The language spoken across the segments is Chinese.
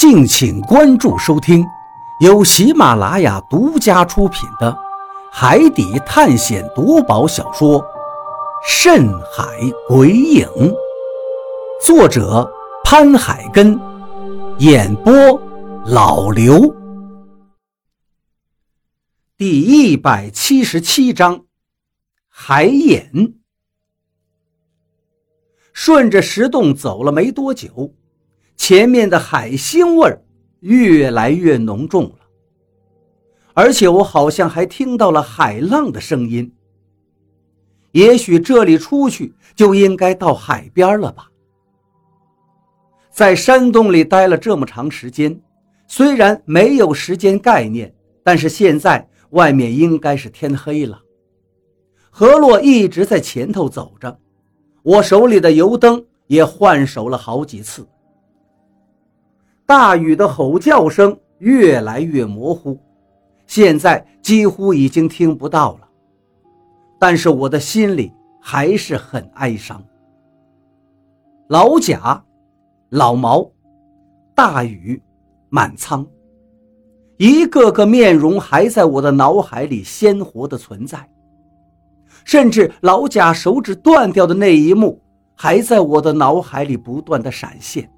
敬请关注收听，由喜马拉雅独家出品的《海底探险夺宝小说》《深海鬼影》，作者潘海根，演播老刘。第一百七十七章，海眼。顺着石洞走了没多久。前面的海腥味越来越浓重了，而且我好像还听到了海浪的声音。也许这里出去就应该到海边了吧？在山洞里待了这么长时间，虽然没有时间概念，但是现在外面应该是天黑了。何洛一直在前头走着，我手里的油灯也换手了好几次。大雨的吼叫声越来越模糊，现在几乎已经听不到了。但是我的心里还是很哀伤。老贾、老毛、大禹、满仓，一个个面容还在我的脑海里鲜活的存在，甚至老贾手指断掉的那一幕还在我的脑海里不断的闪现。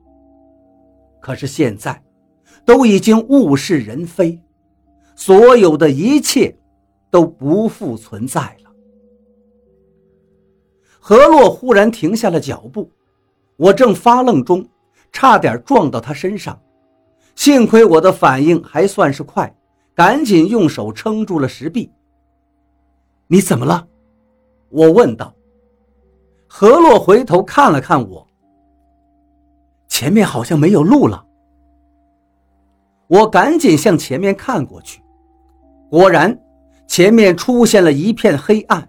可是现在，都已经物是人非，所有的一切都不复存在了。何洛忽然停下了脚步，我正发愣中，差点撞到他身上，幸亏我的反应还算是快，赶紧用手撑住了石壁。你怎么了？我问道。何洛回头看了看我。前面好像没有路了，我赶紧向前面看过去，果然，前面出现了一片黑暗，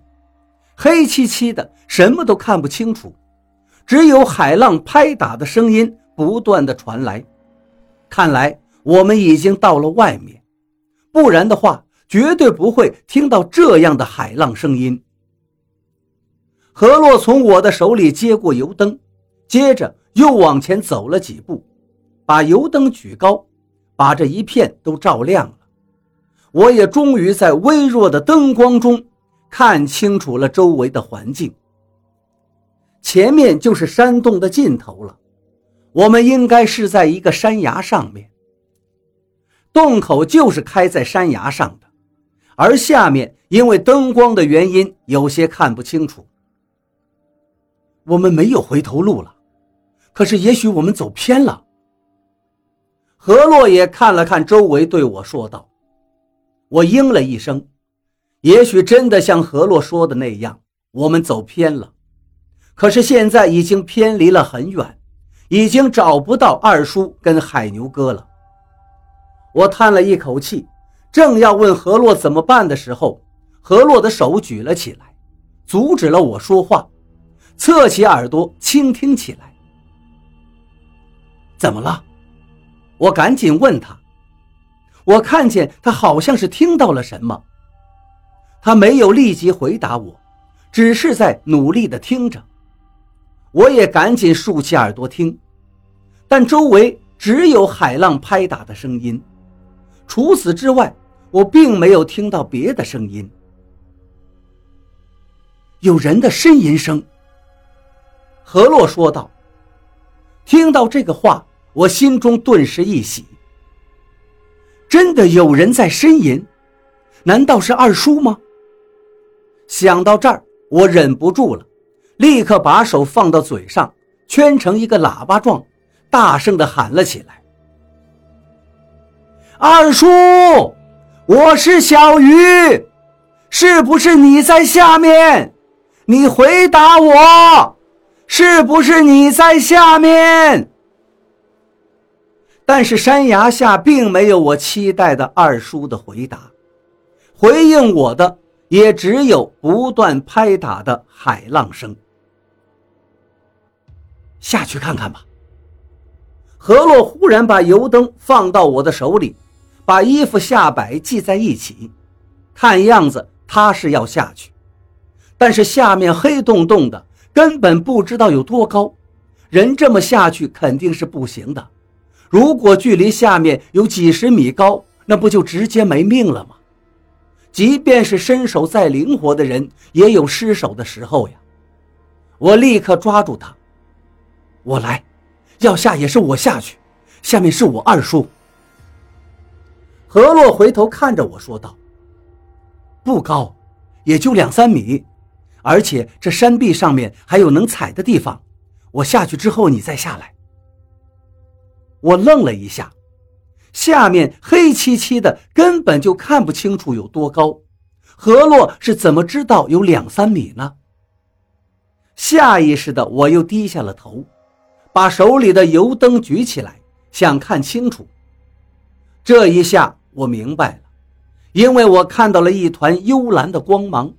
黑漆漆的，什么都看不清楚，只有海浪拍打的声音不断的传来。看来我们已经到了外面，不然的话，绝对不会听到这样的海浪声音。何洛从我的手里接过油灯，接着。又往前走了几步，把油灯举高，把这一片都照亮了。我也终于在微弱的灯光中看清楚了周围的环境。前面就是山洞的尽头了，我们应该是在一个山崖上面。洞口就是开在山崖上的，而下面因为灯光的原因有些看不清楚。我们没有回头路了。可是，也许我们走偏了。何洛也看了看周围，对我说道：“我应了一声。也许真的像何洛说的那样，我们走偏了。可是现在已经偏离了很远，已经找不到二叔跟海牛哥了。”我叹了一口气，正要问何洛怎么办的时候，何洛的手举了起来，阻止了我说话，侧起耳朵倾听起来。怎么了？我赶紧问他。我看见他好像是听到了什么。他没有立即回答我，只是在努力地听着。我也赶紧竖起耳朵听，但周围只有海浪拍打的声音，除此之外，我并没有听到别的声音。有人的呻吟声。何洛说道。听到这个话。我心中顿时一喜，真的有人在呻吟，难道是二叔吗？想到这儿，我忍不住了，立刻把手放到嘴上，圈成一个喇叭状，大声地喊了起来：“二叔，我是小鱼，是不是你在下面？你回答我，是不是你在下面？”但是山崖下并没有我期待的二叔的回答，回应我的也只有不断拍打的海浪声。下去看看吧。何洛忽然把油灯放到我的手里，把衣服下摆系在一起，看样子他是要下去，但是下面黑洞洞的，根本不知道有多高，人这么下去肯定是不行的。如果距离下面有几十米高，那不就直接没命了吗？即便是身手再灵活的人，也有失手的时候呀。我立刻抓住他，我来，要下也是我下去，下面是我二叔。何洛回头看着我说道：“不高，也就两三米，而且这山壁上面还有能踩的地方，我下去之后你再下来。”我愣了一下。下面黑漆漆的，根本就看不清楚有多高。何洛是怎么知道有两三米呢？下意识的，我又低下了头，把手里的油灯举起来，想看清楚。这一下我明白了，因为我看到了一团幽蓝的光芒。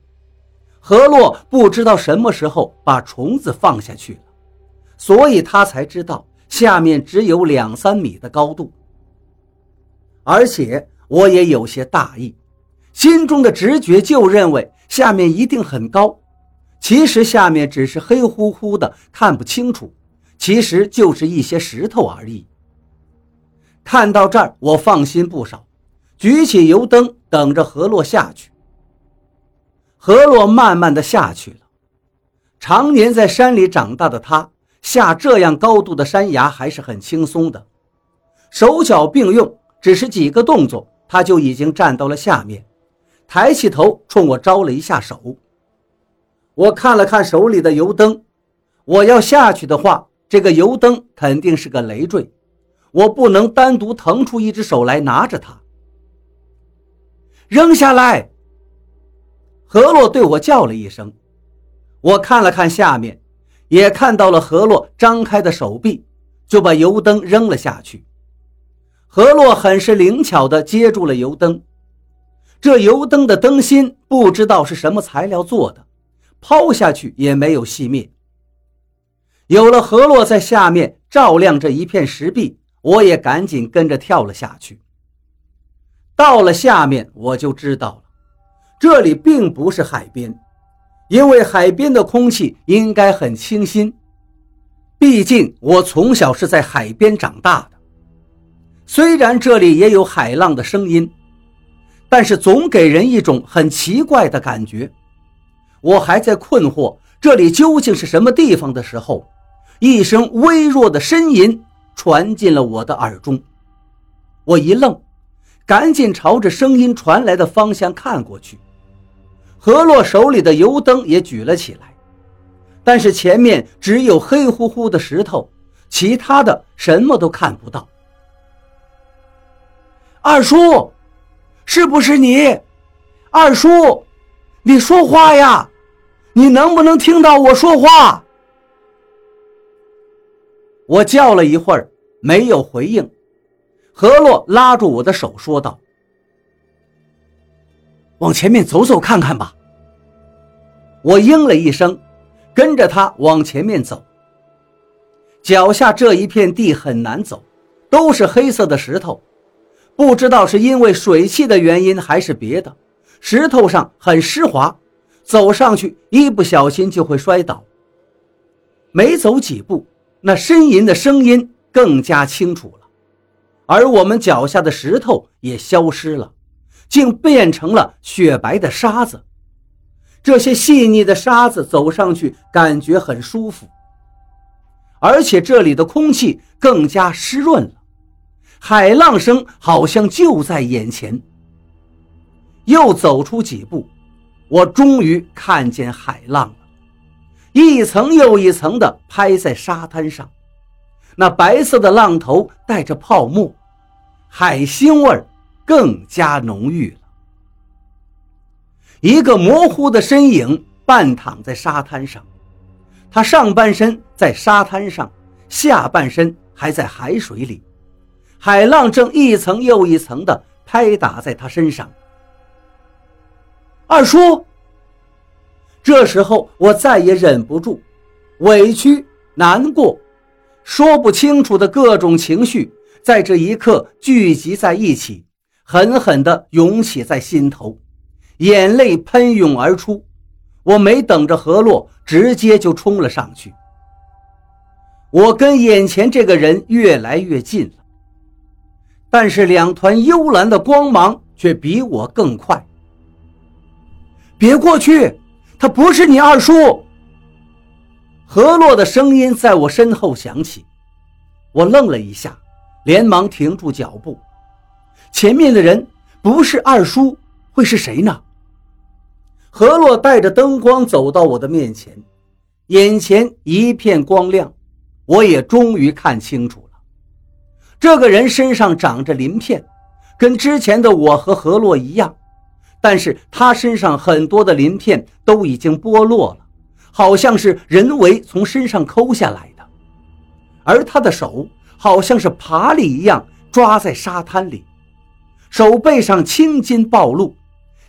何洛不知道什么时候把虫子放下去了，所以他才知道下面只有两三米的高度。而且我也有些大意，心中的直觉就认为下面一定很高，其实下面只是黑乎乎的，看不清楚，其实就是一些石头而已。看到这儿，我放心不少，举起油灯，等着何洛下去。何洛慢慢的下去了，常年在山里长大的他，下这样高度的山崖还是很轻松的，手脚并用。只是几个动作，他就已经站到了下面，抬起头冲我招了一下手。我看了看手里的油灯，我要下去的话，这个油灯肯定是个累赘，我不能单独腾出一只手来拿着它。扔下来！何洛对我叫了一声，我看了看下面，也看到了何洛张开的手臂，就把油灯扔了下去。何洛很是灵巧地接住了油灯，这油灯的灯芯不知道是什么材料做的，抛下去也没有熄灭。有了何洛在下面照亮这一片石壁，我也赶紧跟着跳了下去。到了下面，我就知道了，这里并不是海边，因为海边的空气应该很清新，毕竟我从小是在海边长大的。虽然这里也有海浪的声音，但是总给人一种很奇怪的感觉。我还在困惑这里究竟是什么地方的时候，一声微弱的呻吟传进了我的耳中。我一愣，赶紧朝着声音传来的方向看过去。何洛手里的油灯也举了起来，但是前面只有黑乎乎的石头，其他的什么都看不到。二叔，是不是你？二叔，你说话呀！你能不能听到我说话？我叫了一会儿，没有回应。何洛拉住我的手说道：“往前面走走看看吧。”我应了一声，跟着他往前面走。脚下这一片地很难走，都是黑色的石头。不知道是因为水汽的原因还是别的，石头上很湿滑，走上去一不小心就会摔倒。没走几步，那呻吟的声音更加清楚了，而我们脚下的石头也消失了，竟变成了雪白的沙子。这些细腻的沙子走上去感觉很舒服，而且这里的空气更加湿润了。海浪声好像就在眼前。又走出几步，我终于看见海浪了，一层又一层的拍在沙滩上，那白色的浪头带着泡沫，海腥味儿更加浓郁了。一个模糊的身影半躺在沙滩上，他上半身在沙滩上，下半身还在海水里。海浪正一层又一层地拍打在他身上。二叔，这时候我再也忍不住，委屈、难过，说不清楚的各种情绪在这一刻聚集在一起，狠狠地涌起在心头，眼泪喷涌而出。我没等着何洛，直接就冲了上去。我跟眼前这个人越来越近了。但是两团幽蓝的光芒却比我更快。别过去，他不是你二叔。何洛的声音在我身后响起，我愣了一下，连忙停住脚步。前面的人不是二叔，会是谁呢？何洛带着灯光走到我的面前，眼前一片光亮，我也终于看清楚了，这个人身上长着鳞片，跟之前的我和何洛一样，但是他身上很多的鳞片都已经剥落了。好像是人为从身上抠下来的，而他的手好像是爬犁一样抓在沙滩里，手背上青筋暴露，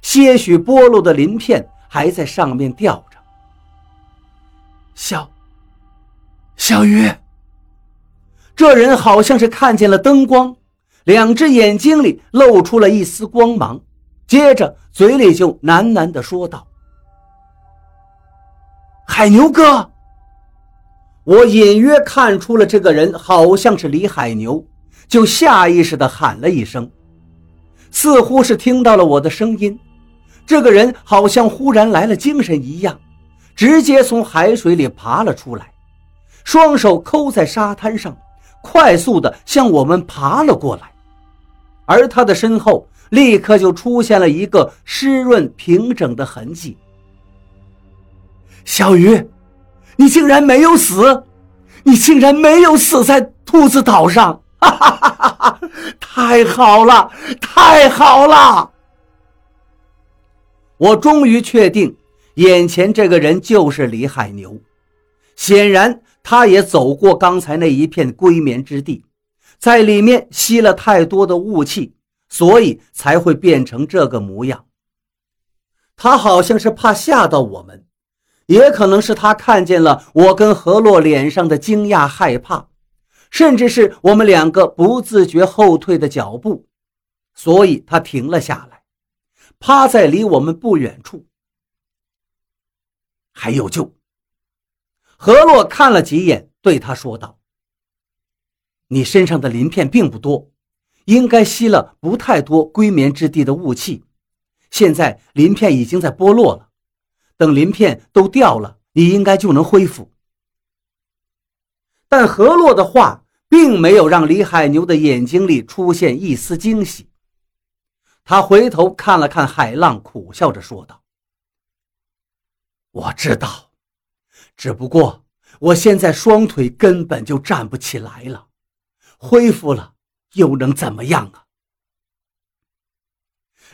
些许剥落的鳞片还在上面吊着。小小鱼，这人好像是看见了灯光，两只眼睛里露出了一丝光芒，接着嘴里就喃喃地说道。海牛哥，我隐约看出了这个人好像是李海牛，就下意识地喊了一声，似乎是听到了我的声音。这个人好像忽然来了精神一样，直接从海水里爬了出来，双手扣在沙滩上，快速地向我们爬了过来。而他的身后立刻就出现了一个湿润平整的痕迹。小鱼，你竟然没有死！你竟然没有死在兔子岛上！哈哈哈哈！太好了，太好了！我终于确定，眼前这个人就是李海牛。显然，他也走过刚才那一片龟眠之地，在里面吸了太多的雾气，所以才会变成这个模样。他好像是怕吓到我们。也可能是他看见了我跟何洛脸上的惊讶、害怕，甚至是我们两个不自觉后退的脚步，所以他停了下来，趴在离我们不远处。还有救。何洛看了几眼，对他说道：“你身上的鳞片并不多，应该吸了不太多归眠之地的雾气，现在鳞片已经在剥落了。”等鳞片都掉了，你应该就能恢复。但何洛的话并没有让李海牛的眼睛里出现一丝惊喜。他回头看了看海浪，苦笑着说道：“我知道，只不过我现在双腿根本就站不起来了，恢复了又能怎么样啊？”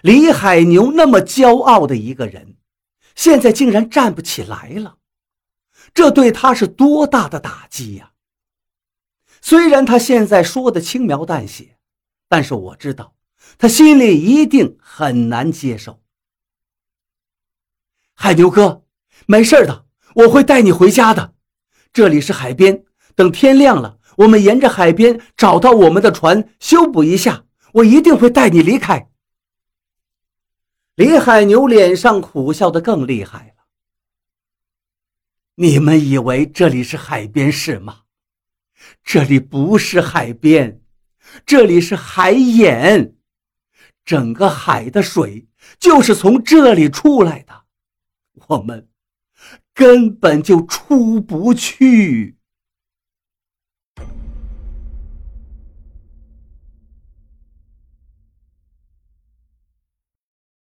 李海牛那么骄傲的一个人。现在竟然站不起来了，这对他是多大的打击呀！虽然他现在说的轻描淡写，但是我知道他心里一定很难接受。海牛哥，没事的，我会带你回家的。这里是海边，等天亮了，我们沿着海边找到我们的船，修补一下，我一定会带你离开。李海牛脸上苦笑的更厉害了。你们以为这里是海边是吗？这里不是海边，这里是海眼，整个海的水就是从这里出来的，我们根本就出不去。